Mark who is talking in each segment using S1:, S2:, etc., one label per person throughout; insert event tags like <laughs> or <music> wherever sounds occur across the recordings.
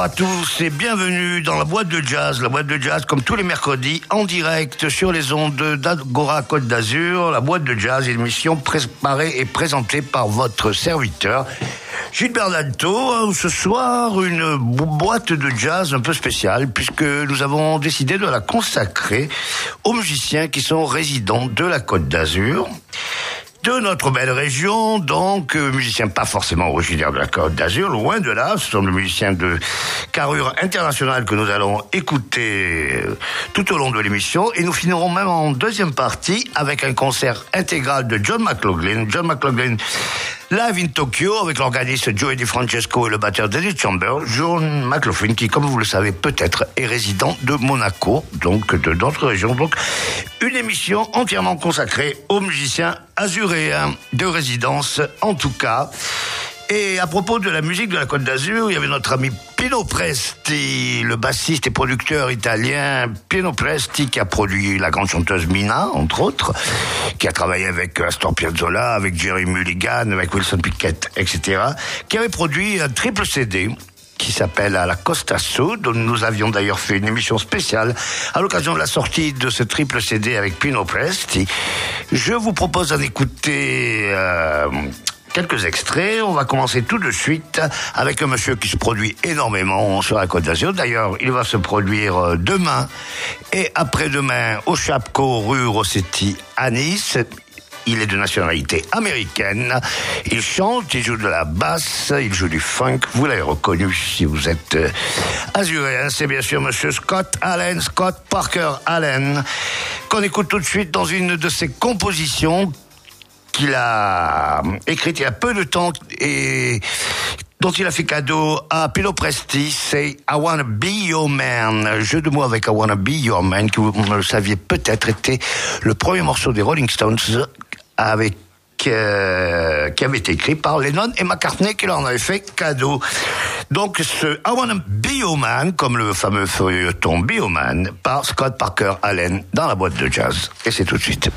S1: Bonsoir à tous et bienvenue dans la boîte de jazz. La boîte de jazz, comme tous les mercredis, en direct sur les ondes d'Agora Côte d'Azur. La boîte de jazz, émission préparée et présentée par votre serviteur. Gilbert Dalto, ce soir une boîte de jazz un peu spéciale puisque nous avons décidé de la consacrer aux musiciens qui sont résidents de la Côte d'Azur de notre belle région, donc euh, musiciens pas forcément originaires de la Côte d'Azur, loin de là, ce sont des musiciens de carrure internationale que nous allons écouter euh, tout au long de l'émission, et nous finirons même en deuxième partie avec un concert intégral de John McLaughlin. John McLaughlin Live in Tokyo avec l'organiste Joey DiFrancesco et le batteur David Chambers, John McLaughlin qui, comme vous le savez peut-être, est résident de Monaco, donc de notre région. Donc, une émission entièrement consacrée aux musiciens azuréens de résidence, en tout cas. Et à propos de la musique de la Côte d'Azur, il y avait notre ami Pino Presti, le bassiste et producteur italien Pino Presti, qui a produit la grande chanteuse Mina, entre autres, qui a travaillé avec Astor Piazzolla, avec Jerry Mulligan, avec Wilson Pickett, etc., qui avait produit un triple CD qui s'appelle à la Costa Sud, dont nous avions d'ailleurs fait une émission spéciale à l'occasion de la sortie de ce triple CD avec Pino Presti. Je vous propose d'en écouter euh, quelques extraits. On va commencer tout de suite avec un monsieur qui se produit énormément sur la Côte d'Azur. D'ailleurs, il va se produire euh, demain et après-demain au Chapco, rue Rossetti à Nice. Il est de nationalité américaine. Il chante, il joue de la basse, il joue du funk. Vous l'avez reconnu si vous êtes euh, azuréen. C'est bien sûr Monsieur Scott Allen, Scott Parker Allen, qu'on écoute tout de suite dans une de ses compositions qu'il a écrite il y a peu de temps et dont il a fait cadeau à Pilo Presti, c'est I Wanna Be Your Man. Jeu de mots avec I Wanna Be Your Man, qui vous le saviez peut-être était le premier morceau des Rolling Stones avec euh, qui avait été écrit par Lennon et McCartney qui leur en avait fait cadeau. Donc ce I Wanna Be Your Man, comme le fameux feuilleton Be Your Man, par Scott Parker Allen dans la boîte de jazz. Et c'est tout de suite.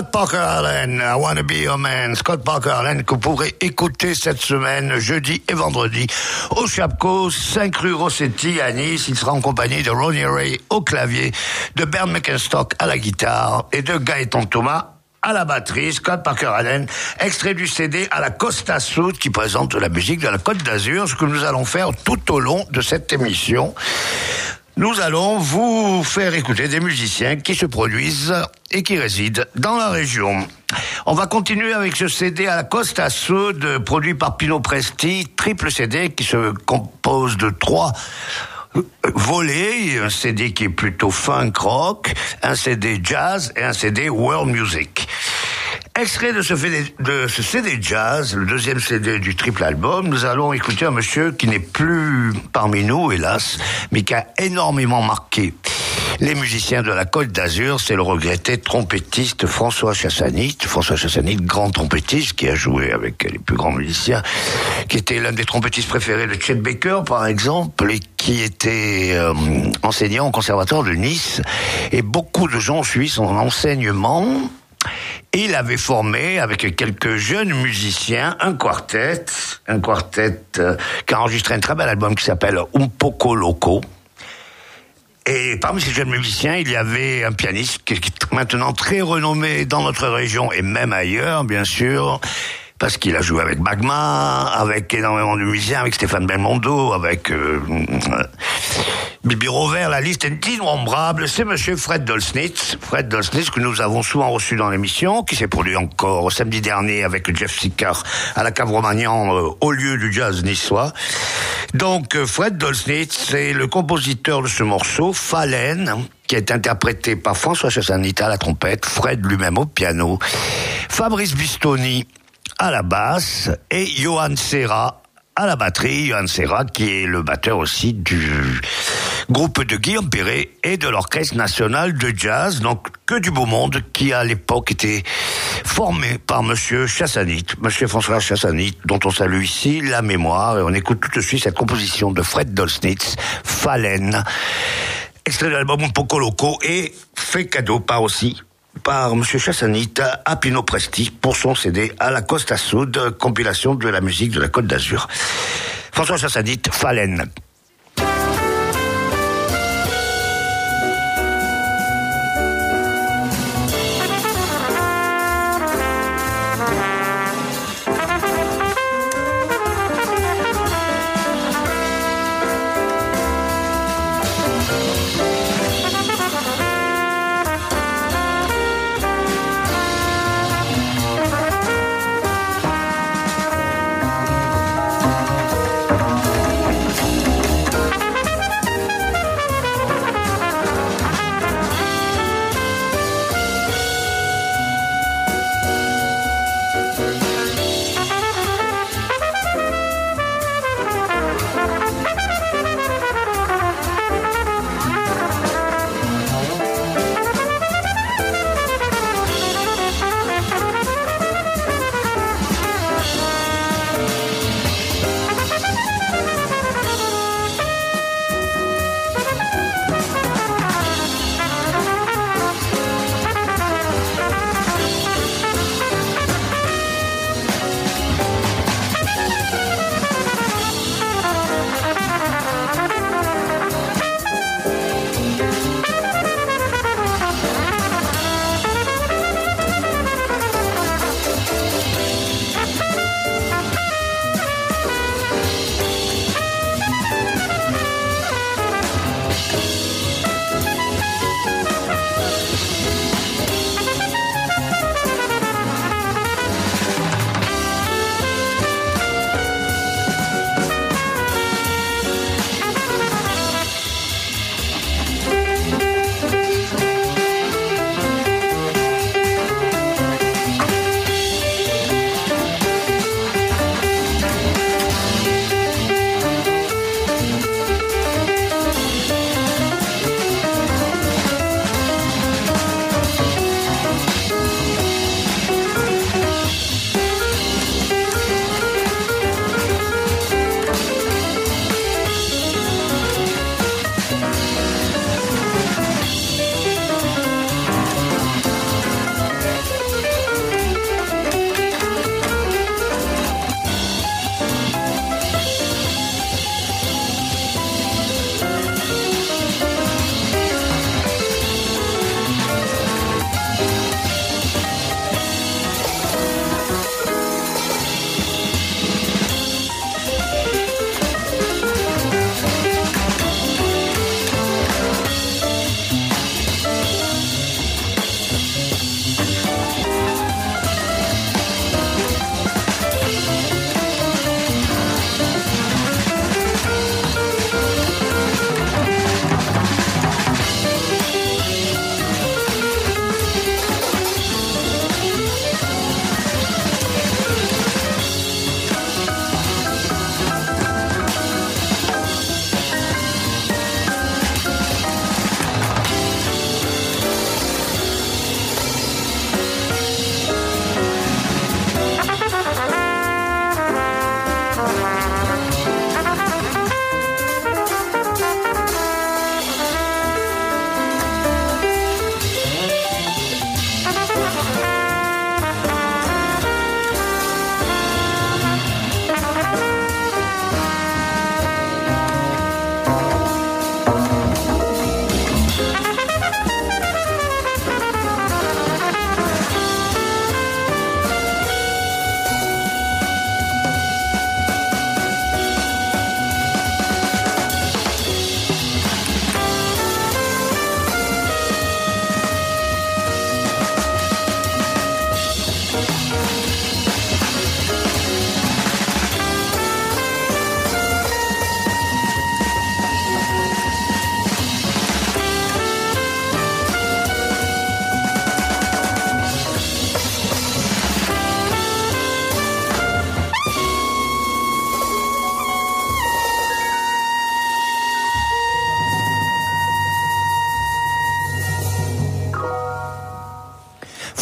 S1: Scott Parker Allen, I Wanna Be Your Man. Scott Parker Allen que vous pourrez écouter cette semaine, jeudi et vendredi, au Chapco, 5 rue Rossetti à Nice. Il sera en compagnie de Ronnie Ray au clavier, de Bernd McInstock à la guitare et de Gaëtan Thomas à la batterie, Scott Parker Allen, extrait du CD à la Costa Sud qui présente la musique de la Côte d'Azur, ce que nous allons faire tout au long de cette émission. Nous allons vous faire écouter des musiciens qui se produisent et qui résident dans la région. On va continuer avec ce CD à la Costa Sud, produit par Pino Presti, triple CD qui se compose de trois volets, un CD qui est plutôt funk rock, un CD jazz et un CD world music. Extrait de ce, de ce CD jazz, le deuxième CD du triple album, nous allons écouter un monsieur qui n'est plus parmi nous, hélas, mais qui a énormément marqué les musiciens de la Côte d'Azur, c'est le regretté trompettiste François Chassanit. François Chassanit, grand trompettiste qui a joué avec les plus grands musiciens, qui était l'un des trompettistes préférés de Chet Baker, par exemple, et qui était euh, enseignant au conservatoire de Nice. Et beaucoup de gens suivi son enseignement. Il avait formé avec quelques jeunes musiciens un quartet, un quartet euh, qui a enregistré un très bel album qui s'appelle Un Poco Loco. Et parmi ces jeunes musiciens, il y avait un pianiste qui est maintenant très renommé dans notre région et même ailleurs, bien sûr, parce qu'il a joué avec Magma, avec énormément de musiciens, avec Stéphane Belmondo, avec euh, Bibi Rover, la liste est innombrable. C'est Monsieur Fred Dolsnitz, Fred Dolsnitz que nous avons souvent reçu dans l'émission, qui s'est produit encore samedi dernier avec Jeff Sickar à la Cave Romagnan euh, au lieu du jazz niçois. Donc euh, Fred Dolsnitz, c'est le compositeur de ce morceau, Fallen, qui est interprété par François Chassanita à la trompette, Fred lui-même au piano, Fabrice Bistoni à la basse et Johan Serra à la batterie. Johan Serra qui est le batteur aussi du groupe de Guillaume Perret et de l'Orchestre National de Jazz, donc que du beau monde qui à l'époque était formé par Monsieur Chassanit, Monsieur François Chassanit, dont on salue ici la mémoire. Et on écoute tout de suite cette composition de Fred Dolsnitz, Fallen, extrait de l'album Poco Loco et fait cadeau par aussi par M. Chassanit à Presti pour son CD à la Costa Sud, compilation de la musique de la Côte d'Azur. François Chassanit, Fallen.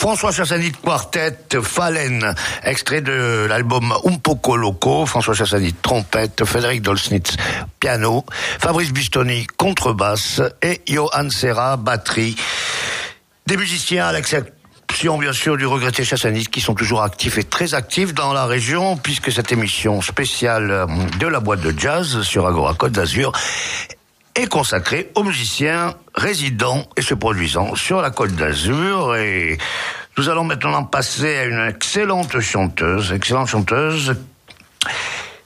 S1: François Chassanit Quartet, Falen, extrait de l'album Un poco loco, François Chassanit trompette, Frédéric Dolsnitz piano, Fabrice Bistoni contrebasse et Johan Serra batterie. Des musiciens à l'exception bien sûr du regretté Chassanit qui sont toujours actifs et très actifs dans la région puisque cette émission spéciale de la boîte de jazz sur Agora Côte d'Azur est consacrée aux musiciens résidant et se produisant sur la Côte d'Azur. Et nous allons maintenant passer à une excellente chanteuse, excellente chanteuse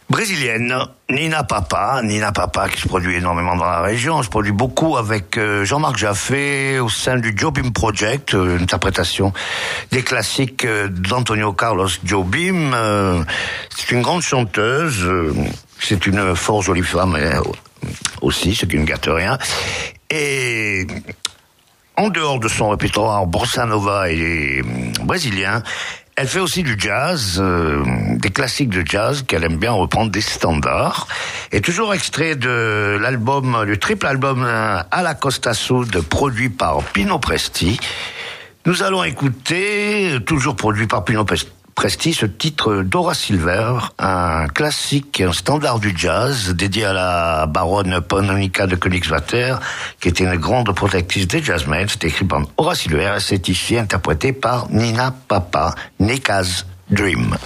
S1: brésilienne, Nina Papa. Nina Papa qui se produit énormément dans la région, Elle se produit beaucoup avec euh, Jean-Marc Jaffé au sein du Jobim Project, euh, une interprétation des classiques euh, d'Antonio Carlos Jobim. C'est une grande chanteuse, c'est une fort jolie femme aussi, ce qui ne gâte rien. Et en dehors de son répertoire bossa nova et hum, brésilien, elle fait aussi du jazz, euh, des classiques de jazz qu'elle aime bien reprendre des standards. Et toujours extrait de l'album, du triple album euh, à la Costa Sud, produit par Pino Presti. Nous allons écouter, euh, toujours produit par Pino Pres- Presti, ce titre Dora Silver, un classique, un standard du jazz, dédié à la baronne Pononica de Königswatter, qui était une grande protectrice des jazzmen. C'est écrit par Dora Silver et c'est ici interprété par Nina Papa, Nika's Dream.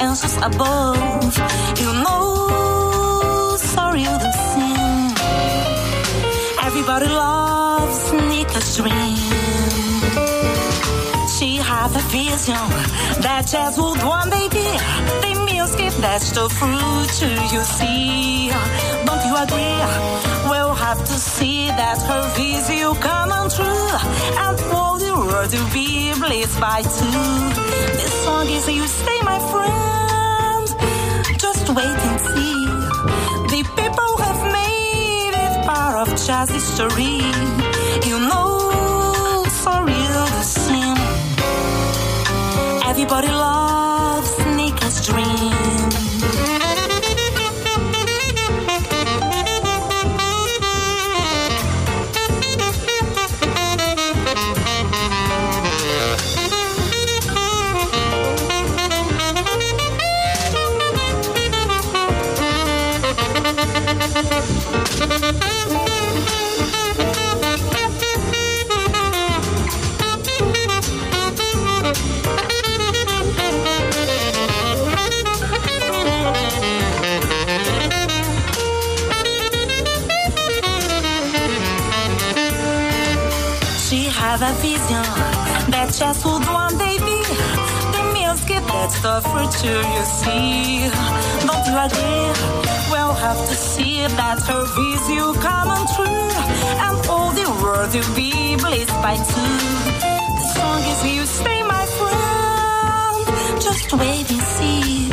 S2: Angels above. You know, sorry to sing. Everybody loves Nika's dream. She had a vision that jazz would one day be the music that's the future you see. Don't you agree? We'll have to see that her vision come true and all the world will be blessed by two. This song is you stay my friend. Just wait and see. The people have made it part of jazz history. You know, Everybody loves a vision that just would one day be the music that's the future you see. Don't you agree? We'll have to see that her vision come on true and all the world will be blessed by two. The song is you stay my friend. Just wait and see.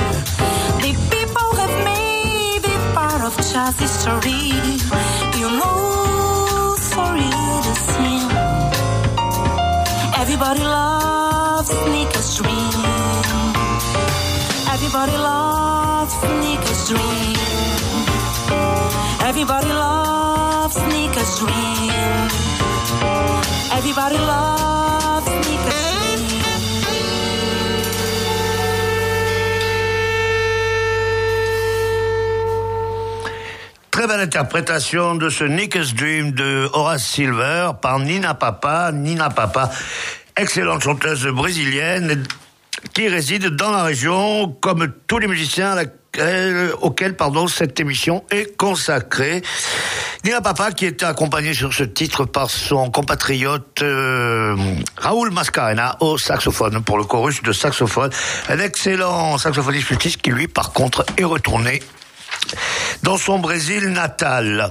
S2: The people have made it part of jazz history. You know, sorry to sing. Everybody loves Nika's dream. Everybody loves Nika's dream. Everybody loves Nika's dream. Everybody loves Nika's dream.
S1: Très belle interprétation de ce Nika's Dream de Horace Silver par Nina Papa. Nina Papa, excellente chanteuse brésilienne qui réside dans la région, comme tous les musiciens auxquels pardon, cette émission est consacrée. Nina Papa qui était accompagnée sur ce titre par son compatriote euh, Raoul Mascarena au saxophone, pour le chorus de saxophone. Un excellent saxophoniste qui lui par contre est retourné dans son Brésil natal.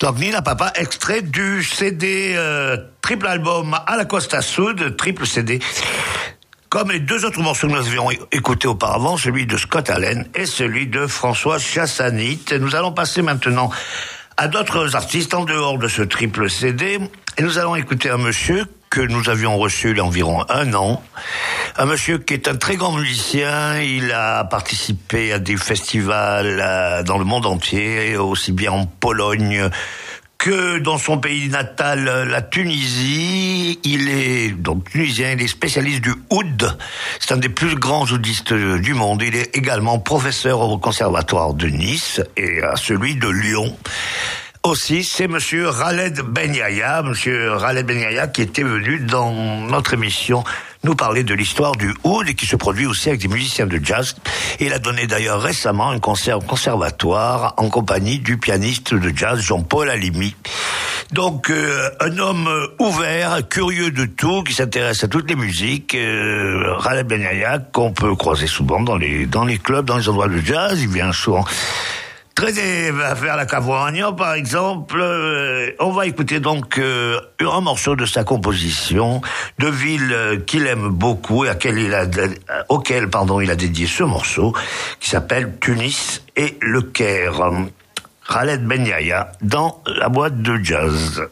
S1: Donc Nina Papa, extrait du CD euh, triple album à la Costa Sud, triple CD. Comme les deux autres morceaux que nous avions écoutés auparavant, celui de Scott Allen et celui de François Chassanit. Nous allons passer maintenant à d'autres artistes en dehors de ce triple CD. Et nous allons écouter un monsieur que nous avions reçu il y a environ un an. Un monsieur qui est un très grand musicien. Il a participé à des festivals euh, dans le monde entier, aussi bien en Pologne que dans son pays natal, la Tunisie. Il est donc tunisien, il est spécialiste du oud. C'est un des plus grands oudistes du monde. Il est également professeur au conservatoire de Nice et à celui de Lyon. Aussi, c'est Monsieur Raled Ben Yahya, Monsieur Raled Ben Yahya, qui était venu dans notre émission nous parler de l'histoire du oud qui se produit aussi avec des musiciens de jazz. Il a donné d'ailleurs récemment un concert au conservatoire en compagnie du pianiste de jazz Jean-Paul Alimi. Donc euh, un homme ouvert, curieux de tout, qui s'intéresse à toutes les musiques, euh, Yahya, qu'on peut croiser souvent dans les dans les clubs, dans les endroits de jazz. Il vient souvent Très va faire la Cavoagna, par exemple. Euh, on va écouter donc euh, un morceau de sa composition, de ville euh, qu'il aime beaucoup et à il a, auquel pardon, il a dédié ce morceau, qui s'appelle Tunis et le Caire. Khaled Ben Yahya dans la boîte de jazz.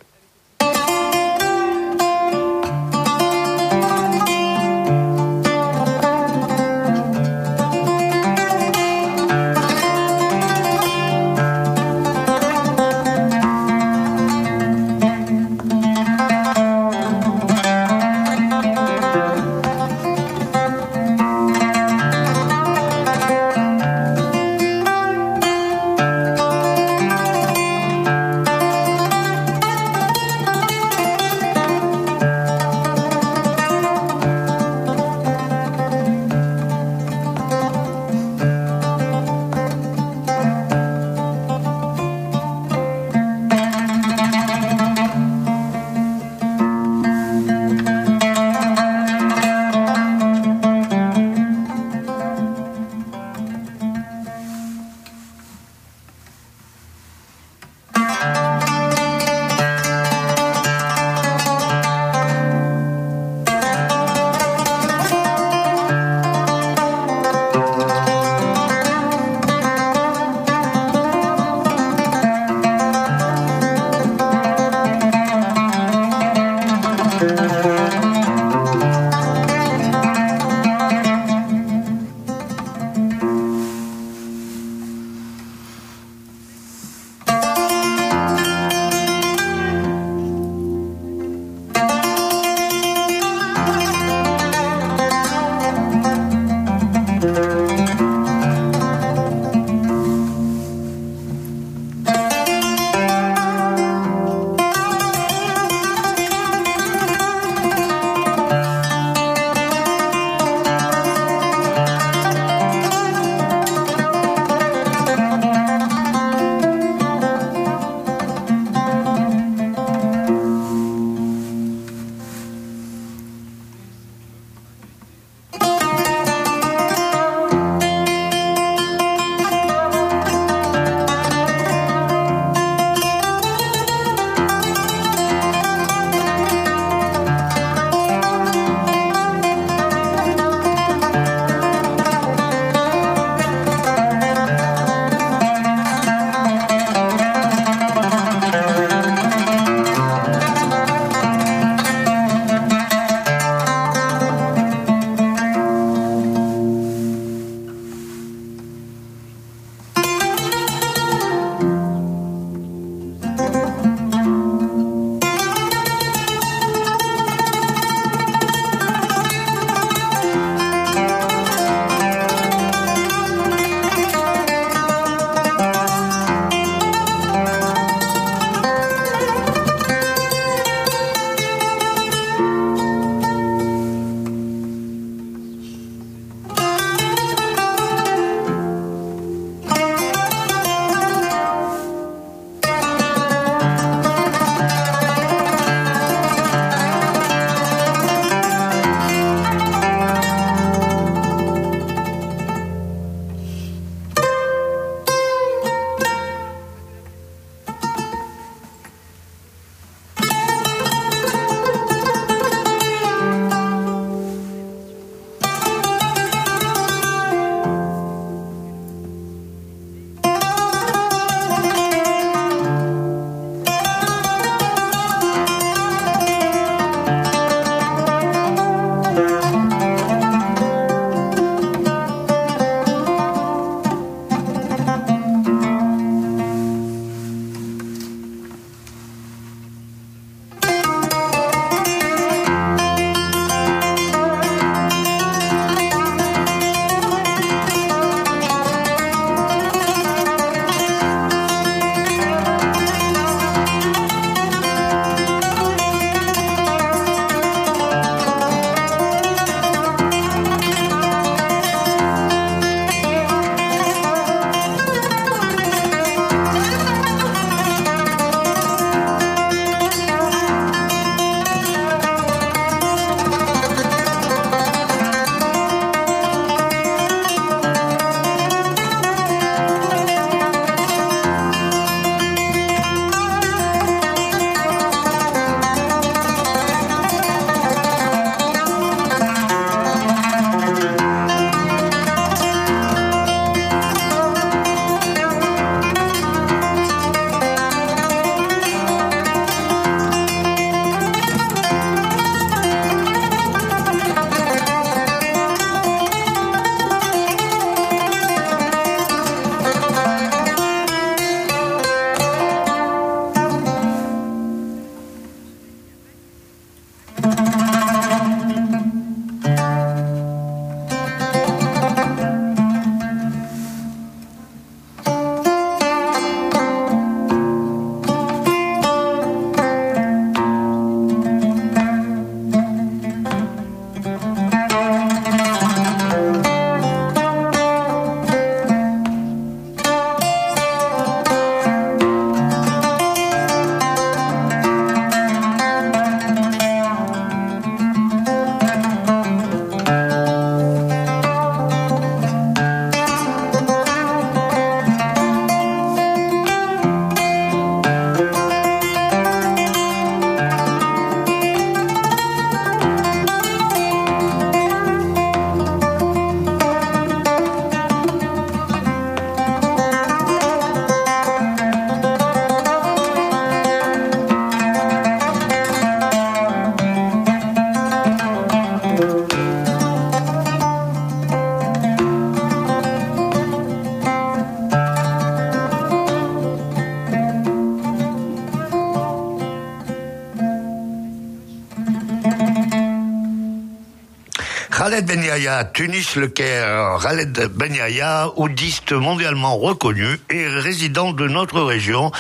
S3: Tunis
S1: Le Caire, Khaled Ben Yahya, oudiste mondialement reconnu et résident de notre région,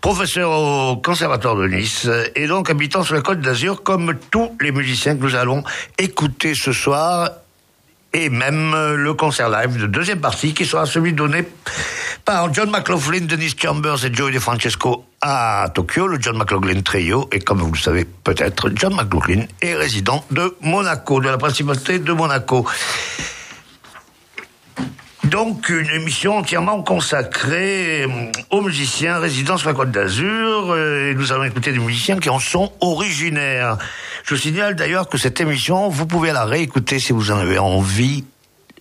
S1: professeur au Conservatoire de Nice et donc habitant sur la Côte d'Azur comme tous les musiciens que nous allons écouter ce soir et même le concert live de deuxième partie qui sera celui donné par John McLaughlin, Dennis Chambers et Joey DeFrancesco à Tokyo, le John McLaughlin Trio. Et comme vous le savez peut-être, John McLaughlin est résident de Monaco, de la principauté de Monaco. Donc, une émission entièrement consacrée euh, aux musiciens résidant sur la Côte d'Azur. euh, Et nous allons écouter des musiciens qui en sont originaires. Je signale d'ailleurs que cette émission, vous pouvez la réécouter si vous en avez envie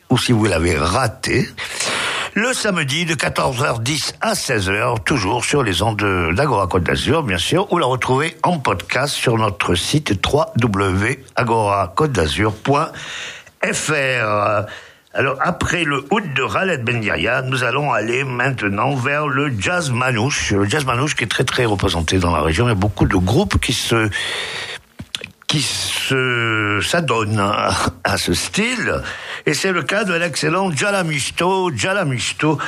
S1: ou si vous l'avez ratée. Le samedi de 14h10 à 16h, toujours sur les ondes de- d'Agora Côte d'Azur, bien sûr, ou la retrouver en podcast sur notre site www.agoracôte-d'azur.fr. Alors, après le hood de Khaled Ben nous allons aller maintenant vers le jazz manouche. Le jazz manouche qui est très très représenté dans la région. Il y a beaucoup de groupes qui se qui se s'adonne à, à ce style. Et c'est le cas de l'excellent Jalamisto. Jalamisto,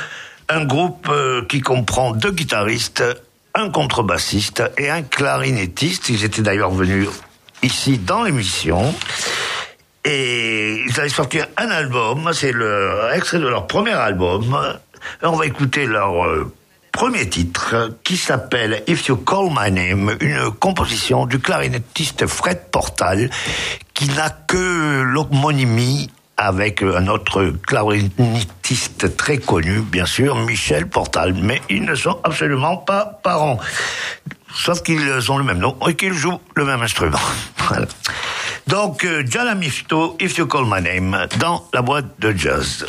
S1: un groupe euh, qui comprend deux guitaristes, un contrebassiste et un clarinettiste. Ils étaient d'ailleurs venus ici dans l'émission. Et ils avaient sorti un album, c'est le extrait de leur premier album. On va écouter leur euh, premier titre qui s'appelle If You Call My Name, une composition du clarinettiste Fred Portal qui n'a que l'homonymie avec un autre clarinettiste très connu, bien sûr, Michel Portal, mais ils ne sont absolument pas parents. Sauf qu'ils ont le même nom et qu'ils jouent le même instrument. <laughs> Donc, euh, Jalamisto, If You Call My Name, dans la boîte de jazz.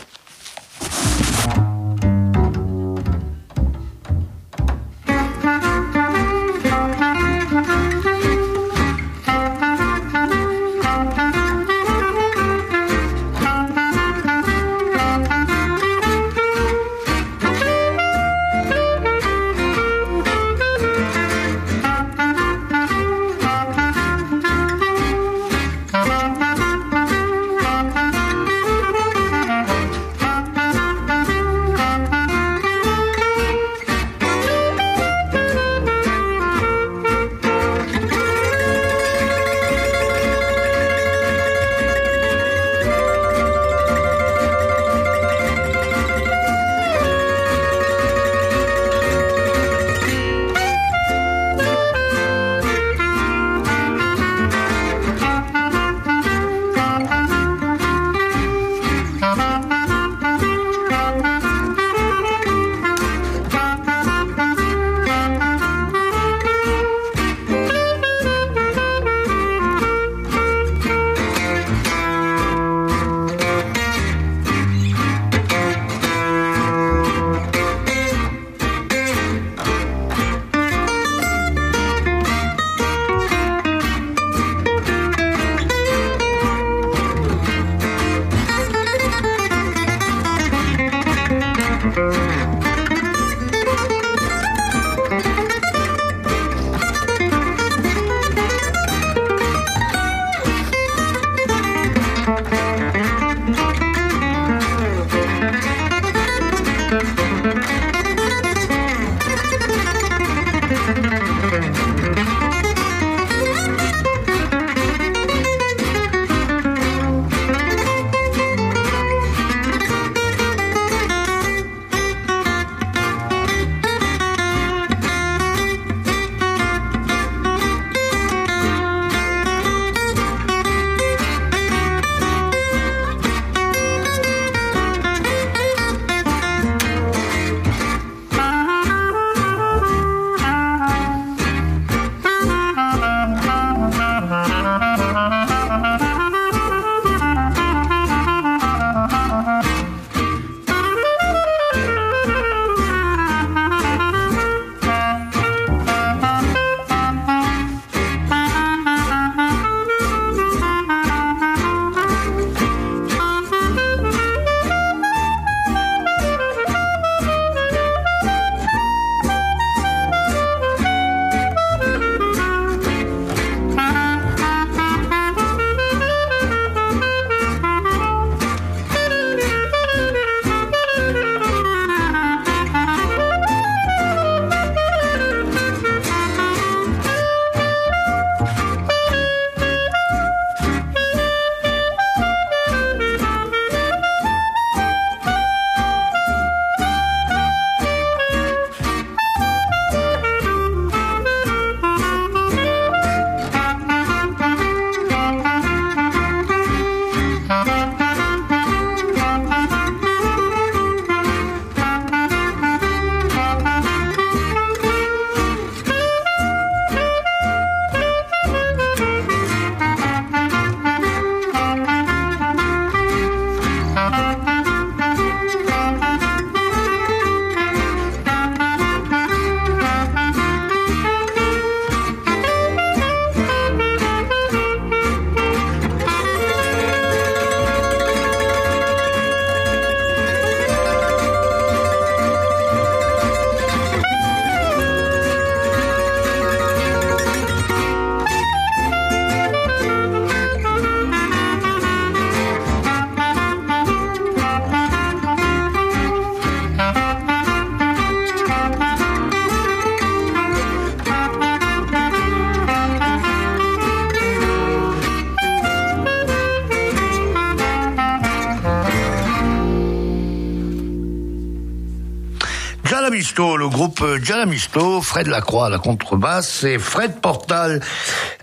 S1: Le groupe Jalamisto, Fred Lacroix à la contrebasse et Fred Portal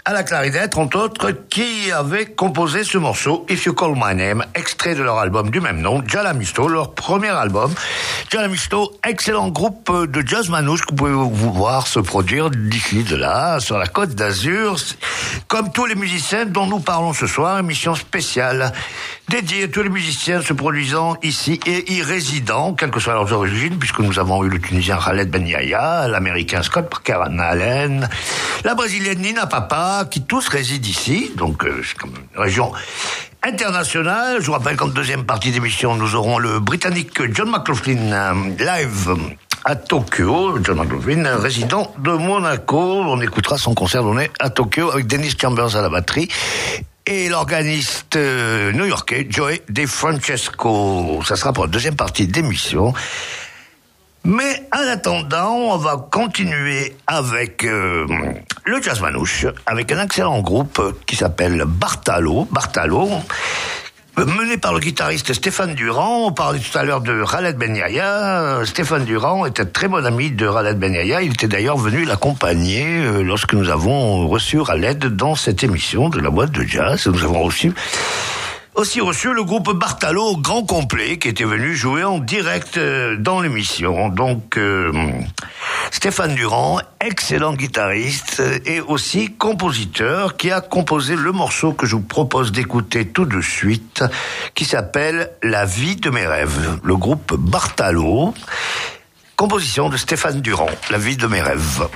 S1: à la clarinette, entre autres, qui avaient composé ce morceau, If You Call My Name, extrait de leur album du même nom, Jalamisto, leur premier album. Jalamisto, excellent groupe de jazz manouche que vous pouvez voir se produire d'ici, de là, sur la côte d'Azur, comme tous les musiciens dont nous parlons ce soir, émission spéciale dédiée à tous les musiciens se produisant ici et y résidant, quelles que soient leurs origines, puisque nous avons eu le Tunisien Khaled Ben Yahya, l'Américain Scott Parker Allen, la Brésilienne Nina Papa, qui tous résident ici, donc euh, c'est comme une région internationale. Je vous rappelle qu'en deuxième partie d'émission, nous aurons le Britannique John McLaughlin euh, live à Tokyo. John McLaughlin, euh, résident de Monaco. On écoutera son concert donné à Tokyo avec Dennis Chambers à la batterie et l'organiste euh, new-yorkais Joey De Francesco. Ça sera pour la deuxième partie d'émission. Mais en attendant, on va continuer avec euh, le jazz manouche, avec un excellent groupe qui s'appelle Bartalo. Bartalo, mené par le guitariste Stéphane Durand. On parlait tout à l'heure de Khaled Ben Yahya. Euh, Stéphane Durand était très bon ami de Khaled Ben Yahya. Il était d'ailleurs venu l'accompagner euh, lorsque nous avons reçu Khaled dans cette émission de la boîte de jazz. Nous avons reçu aussi reçu le groupe Bartalo grand complet qui était venu jouer en direct euh, dans l'émission. Donc euh, Stéphane Durand, excellent guitariste euh, et aussi compositeur qui a composé le morceau que je vous propose d'écouter tout de suite qui s'appelle La vie de mes rêves. Le groupe Bartalo, composition de Stéphane Durand, La vie de mes rêves.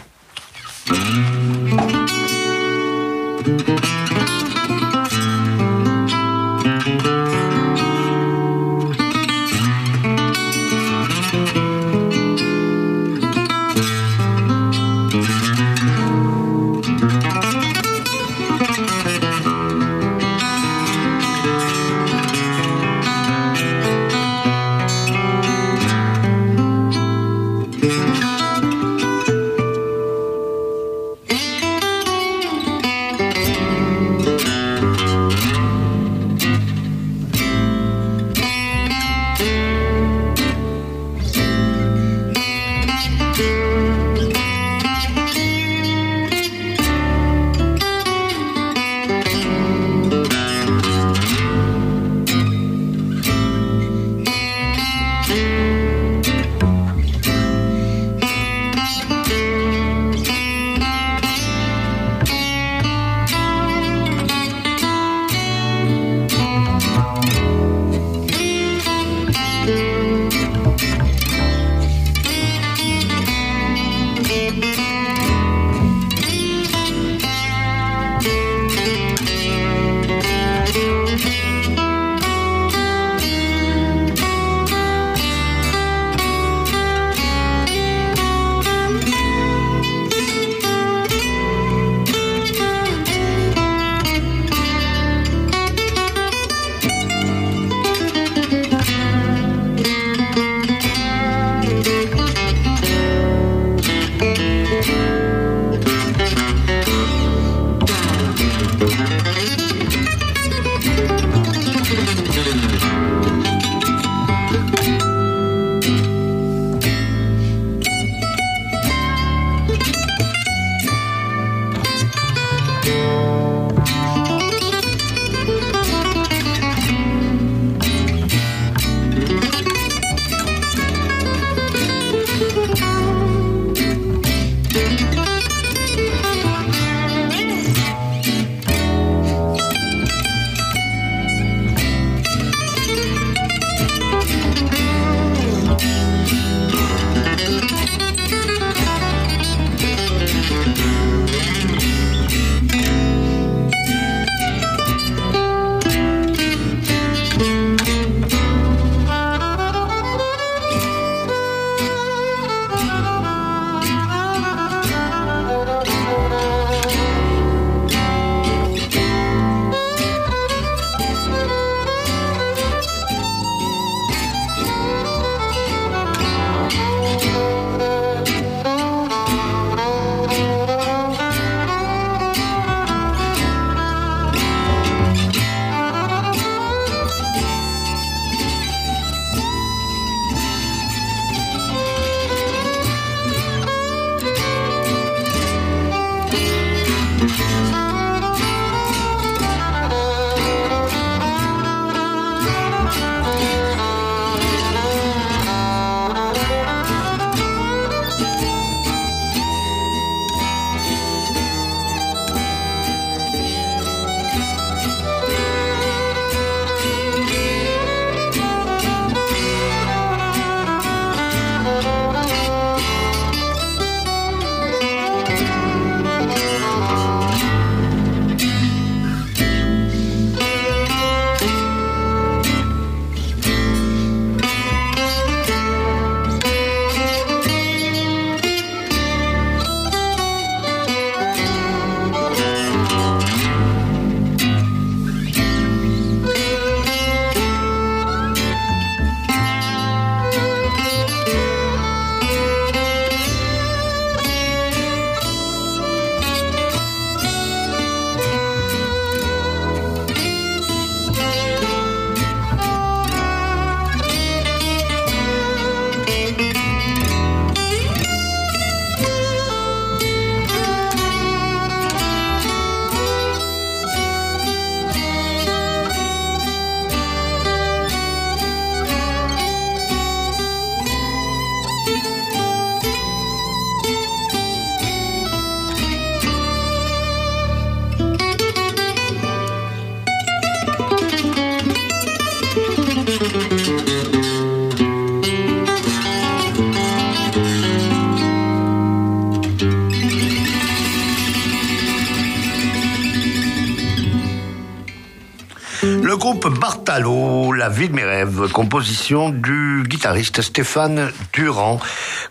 S1: La vie de mes rêves, composition du guitariste Stéphane Durand.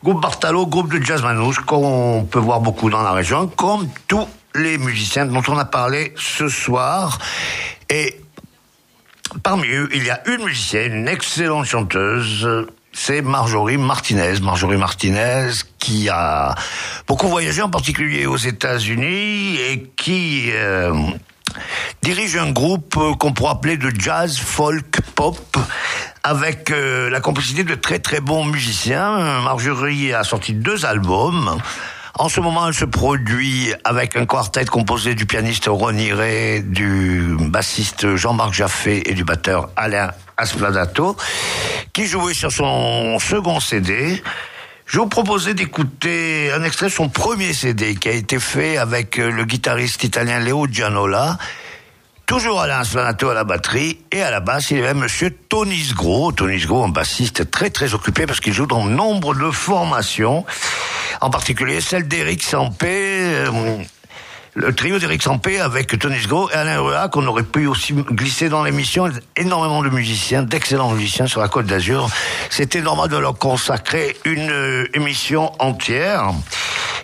S1: Groupe Bartalo, groupe de jazz manouche qu'on peut voir beaucoup dans la région, comme tous les musiciens dont on a parlé ce soir. Et parmi eux, il y a une musicienne, une excellente chanteuse, c'est Marjorie Martinez. Marjorie Martinez qui a beaucoup voyagé, en particulier aux États-Unis, et qui euh, dirige un groupe euh, qu'on pourrait appeler de jazz, folk, pop, avec euh, la complicité de très très bons musiciens. Marjorie a sorti deux albums. En ce moment, elle se produit avec un quartet composé du pianiste Ronnie Ray, du bassiste Jean-Marc Jaffé et du batteur Alain Aspladato, qui jouait sur son second CD. Je vous proposais d'écouter un extrait de son premier CD qui a été fait avec euh, le guitariste italien Leo Gianola. Toujours Alain Asplanato à la batterie et à la basse, il y avait monsieur Tony Sgro. Tony Sgro, un bassiste très très occupé parce qu'il joue dans nombre de formations, en particulier celle d'Eric Sampé, euh, le trio d'Eric Sampé avec Tony Sgro et Alain Rua qu'on aurait pu aussi glisser dans l'émission. Énormément de musiciens, d'excellents musiciens sur la Côte d'Azur. C'était normal de leur consacrer une euh, émission entière.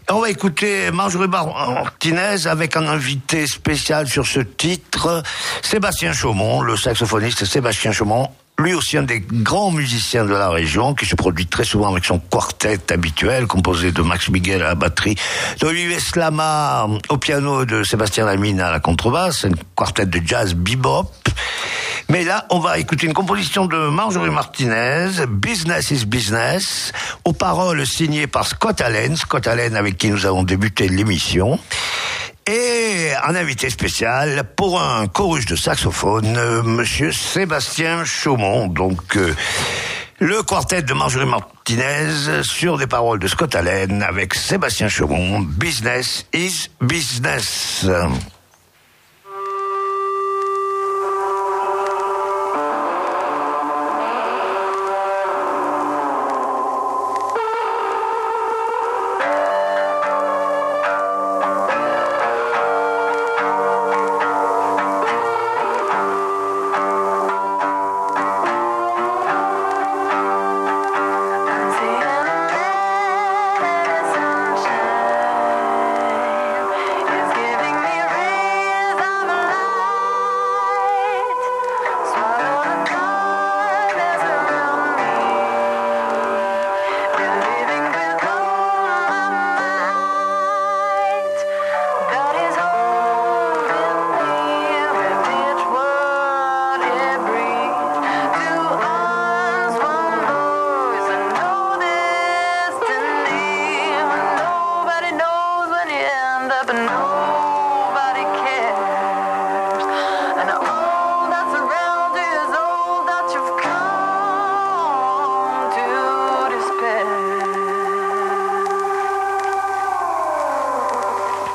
S1: On va écouter Marjorie Martinez avec un invité spécial sur ce titre, Sébastien Chaumont, le saxophoniste Sébastien Chaumont. Lui aussi un des grands musiciens de la région qui se produit très souvent avec son quartet habituel composé de Max Miguel à la batterie, d'Olivier Slama au piano et de Sébastien Lamine à la contrebasse, un quartet de jazz bebop. Mais là, on va écouter une composition de Marjorie Martinez, Business is Business, aux paroles signées par Scott Allen, Scott Allen avec qui nous avons débuté l'émission. Et un invité spécial pour un chorus de saxophone, euh, monsieur Sébastien Chaumont. Donc, euh, le quartet de Marjorie Martinez sur des paroles de Scott Allen avec Sébastien Chaumont, Business is Business.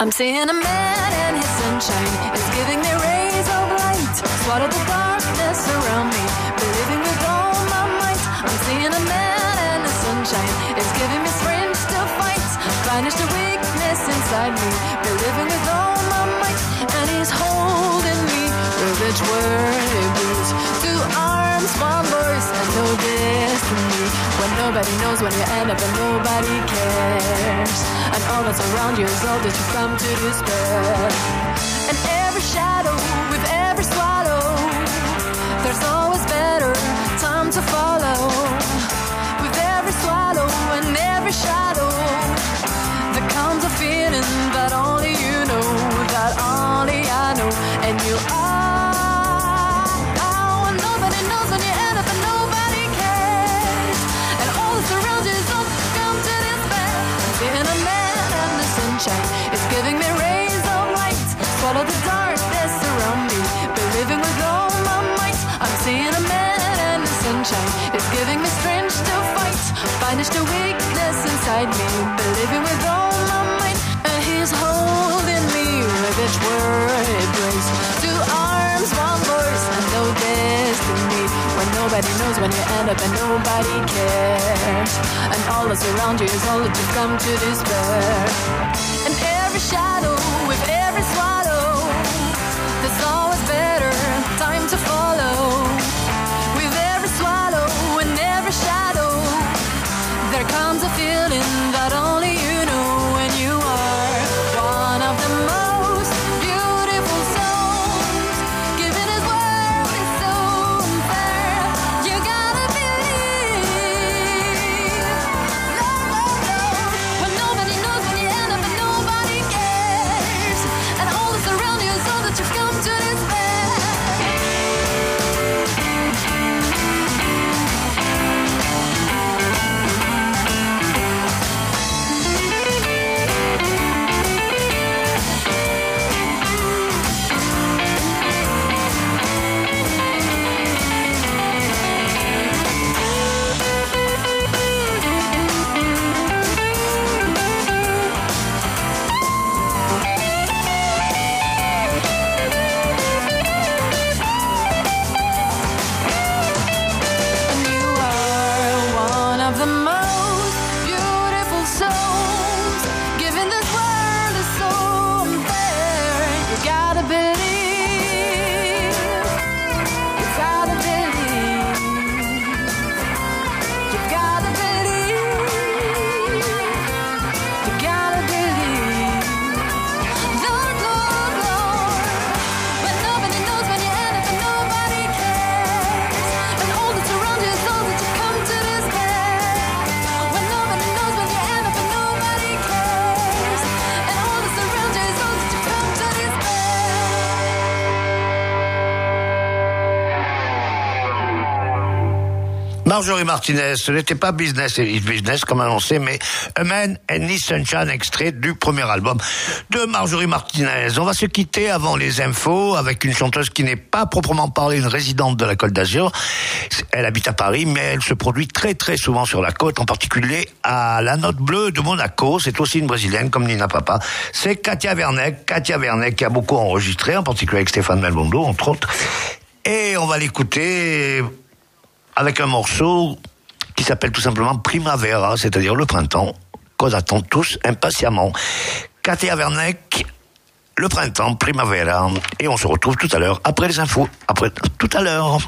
S4: I'm seeing a man and his sunshine is giving me rays of light. Swallow the darkness around me, believing with all my might. I'm seeing a man and his sunshine is giving me strength to fight. Banish the weakness inside me, believing with all my might. And he's holding me with each word he breathes. Two arms, one voice, and no nobody knows when you end up and nobody cares. And all that's around you is all that you come to despair. And every shadow with every swallow, there's always better time to follow. With every swallow and every shadow, there comes a feeling that only you know, that only I know, and you are. Is giving me rays of light. Swallow the darkness around me, believing with all my might. I'm seeing a man and the sunshine is giving me strength to fight. Banish the weakness inside me, believing with all my might. And he's holding me with each word breaks. Two arms, one voice, and no destiny. When nobody knows when you end up and nobody cares. And all that's around you is all that you come to despair shadow.
S1: Marjorie Martinez, ce n'était pas Business et Business comme annoncé, mais A Man and His Sunshine, extrait du premier album de Marjorie Martinez. On va se quitter avant les infos avec une chanteuse qui n'est pas proprement parlé une résidente de la Côte d'Azur. Elle habite à Paris, mais elle se produit très très souvent sur la côte, en particulier à la Note Bleue de Monaco. C'est aussi une brésilienne comme Nina Papa. C'est Katia Werneck. Katia Werneck qui a beaucoup enregistré, en particulier avec Stéphane Melbondo, entre autres. Et on va l'écouter avec un morceau qui s'appelle tout simplement Primavera, c'est-à-dire le printemps, qu'on attend tous impatiemment. Katia Werneck, le printemps, Primavera. Et on se retrouve tout à l'heure, après les infos. Après, tout à l'heure.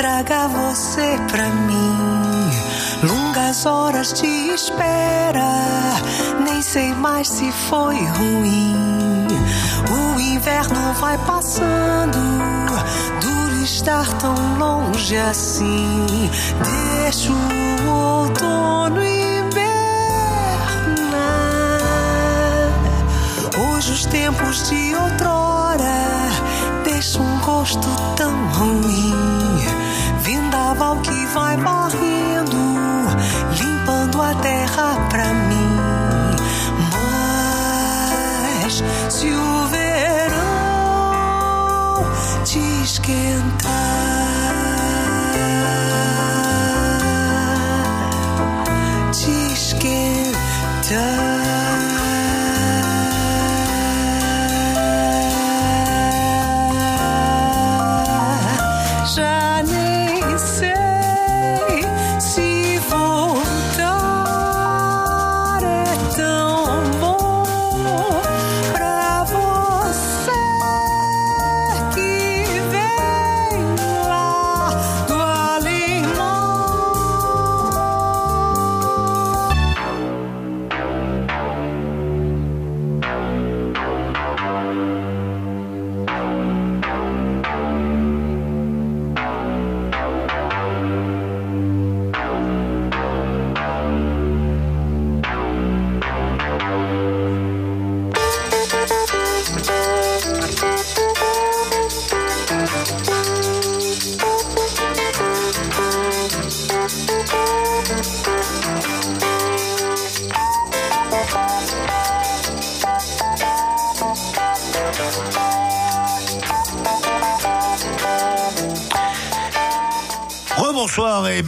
S2: Traga você pra mim. Longas horas de espera, nem sei mais se foi ruim. O inverno vai passando, duro estar tão longe assim. Deixo o outono invernar. Hoje os tempos de outrora deixam um gosto tão ruim. Vendaval que vai varrendo, limpando a terra pra mim. Mas se o verão te esquentar, te esquentar.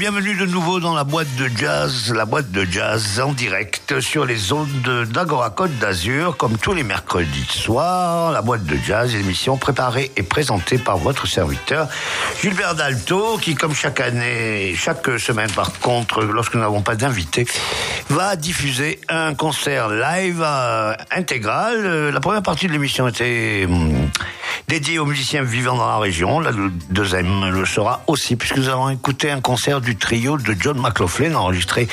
S1: Bienvenue de nouveau dans la boîte de jazz, la boîte de jazz en direct sur les ondes d'Agora Côte d'Azur, comme tous les mercredis soirs. La boîte de jazz, émission préparée et présentée par votre serviteur Gilbert Dalto, qui, comme chaque année, chaque semaine par contre, lorsque nous n'avons pas d'invité, va diffuser un concert live euh, intégral. Euh, La première partie de l'émission était hum, dédiée aux musiciens vivant dans la région. La deuxième le sera aussi, puisque nous avons écouté un concert du trio de John McLaughlin enregistré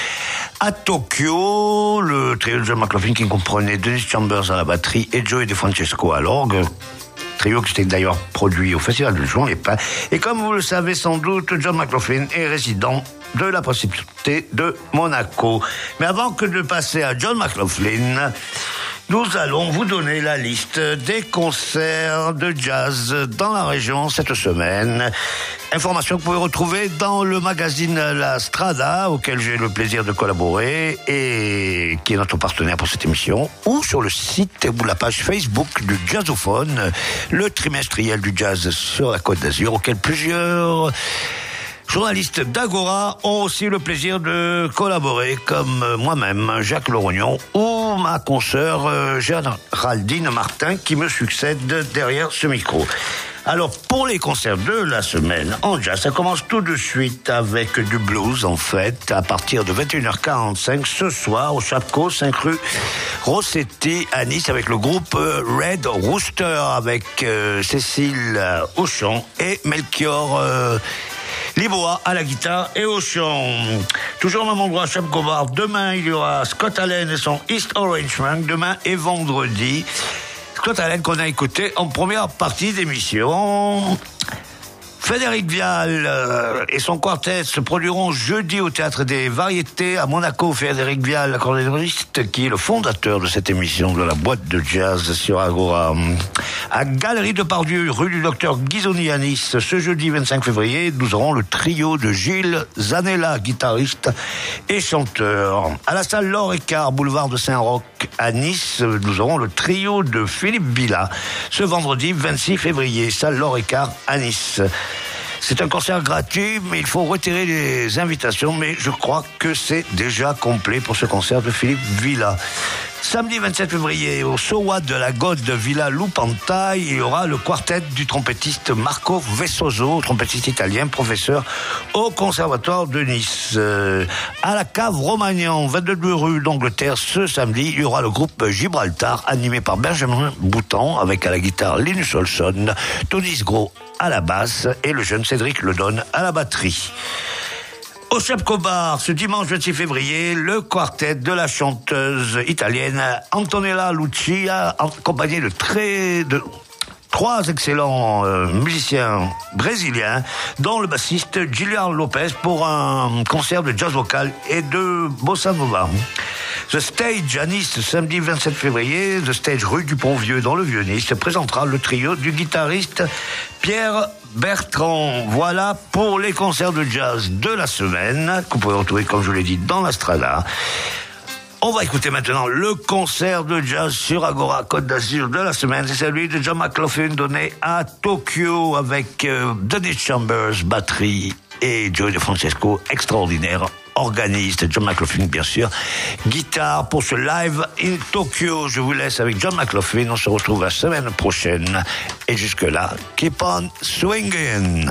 S1: à Tokyo. Le trio de John McLaughlin qui comprenait Dennis Chambers à la batterie et Joey DeFrancesco à l'orgue. Trio qui s'était d'ailleurs produit au Festival de Juin les Pins. Et comme vous le savez sans doute, John McLaughlin est résident de la principauté de Monaco. Mais avant que de passer à John McLaughlin, nous allons vous donner la liste des concerts de jazz dans la région cette semaine. Information que vous pouvez retrouver dans le magazine La Strada, auquel j'ai le plaisir de collaborer et qui est notre partenaire pour cette émission, ou sur le site ou la page Facebook du Jazzophone, le trimestriel du jazz sur la Côte d'Azur, auquel plusieurs journalistes d'Agora ont aussi le plaisir de collaborer, comme euh, moi-même, Jacques Lorognon, ou ma consoeur euh, Géraldine Martin, qui me succède derrière ce micro. Alors, pour les concerts de la semaine en jazz, ça commence tout de suite avec du blues, en fait, à partir de 21h45 ce soir au Chapco, 5 rue Rossetti à Nice, avec le groupe euh, Red Rooster, avec Cécile Auchan et Melchior Liboa à la guitare et au chant. Toujours au même endroit, Chap Gobard. Demain, il y aura Scott Allen et son East Orange Rank. Demain et vendredi. Scott Allen qu'on a écouté en première partie d'émission. Frédéric Vial euh, et son quartet se produiront jeudi au Théâtre des Variétés à Monaco. Frédéric Vial, l'accordéoniste, qui est le fondateur de cette émission de la boîte de jazz sur Agora. À Galerie de Pardieu, rue du Docteur Ghisoni à Nice, ce jeudi 25 février, nous aurons le trio de Gilles Zanella, guitariste et chanteur. À la salle Laure Écart, boulevard de Saint-Roch à Nice, nous aurons le trio de Philippe Villa. Ce vendredi 26 février, salle Laure Écart à Nice. C'est un concert gratuit, mais il faut retirer les invitations. Mais je crois que c'est déjà complet pour ce concert de Philippe Villa. Samedi 27 février, au Sowa de la Gode de Villa Lupantai, il y aura le quartet du trompettiste Marco Vessoso, trompettiste italien, professeur au Conservatoire de Nice. Euh, à la cave Romagnan, 22 rue d'Angleterre, ce samedi, il y aura le groupe Gibraltar, animé par Benjamin Boutan, avec à la guitare Linus Olson, Tonis Gros à la basse et le jeune Cédric Ledonne à la batterie. Au Chapco Bar, ce dimanche 26 février, le quartet de la chanteuse italienne Antonella Lucia, accompagnée de très de trois excellents euh, musiciens brésiliens, dont le bassiste Gillian Lopez pour un concert de jazz vocal et de bossa nova. The Stage à Nice, samedi 27 février, The Stage rue du Pont-Vieux dans le Vieux-Nice, présentera le trio du guitariste Pierre Bertrand. Voilà pour les concerts de jazz de la semaine, que vous pouvez retrouver, comme je l'ai dit, dans la Strada. On va écouter maintenant le concert de jazz sur Agora Côte d'Azur de la semaine. C'est celui de John McLaughlin donné à Tokyo avec euh, Chambers, batterie, et Joey De Francesco, extraordinaire organiste, John McLaughlin bien sûr, guitare pour ce live in Tokyo. Je vous laisse avec John McLaughlin, on se retrouve la semaine prochaine. Et jusque-là, keep on swinging.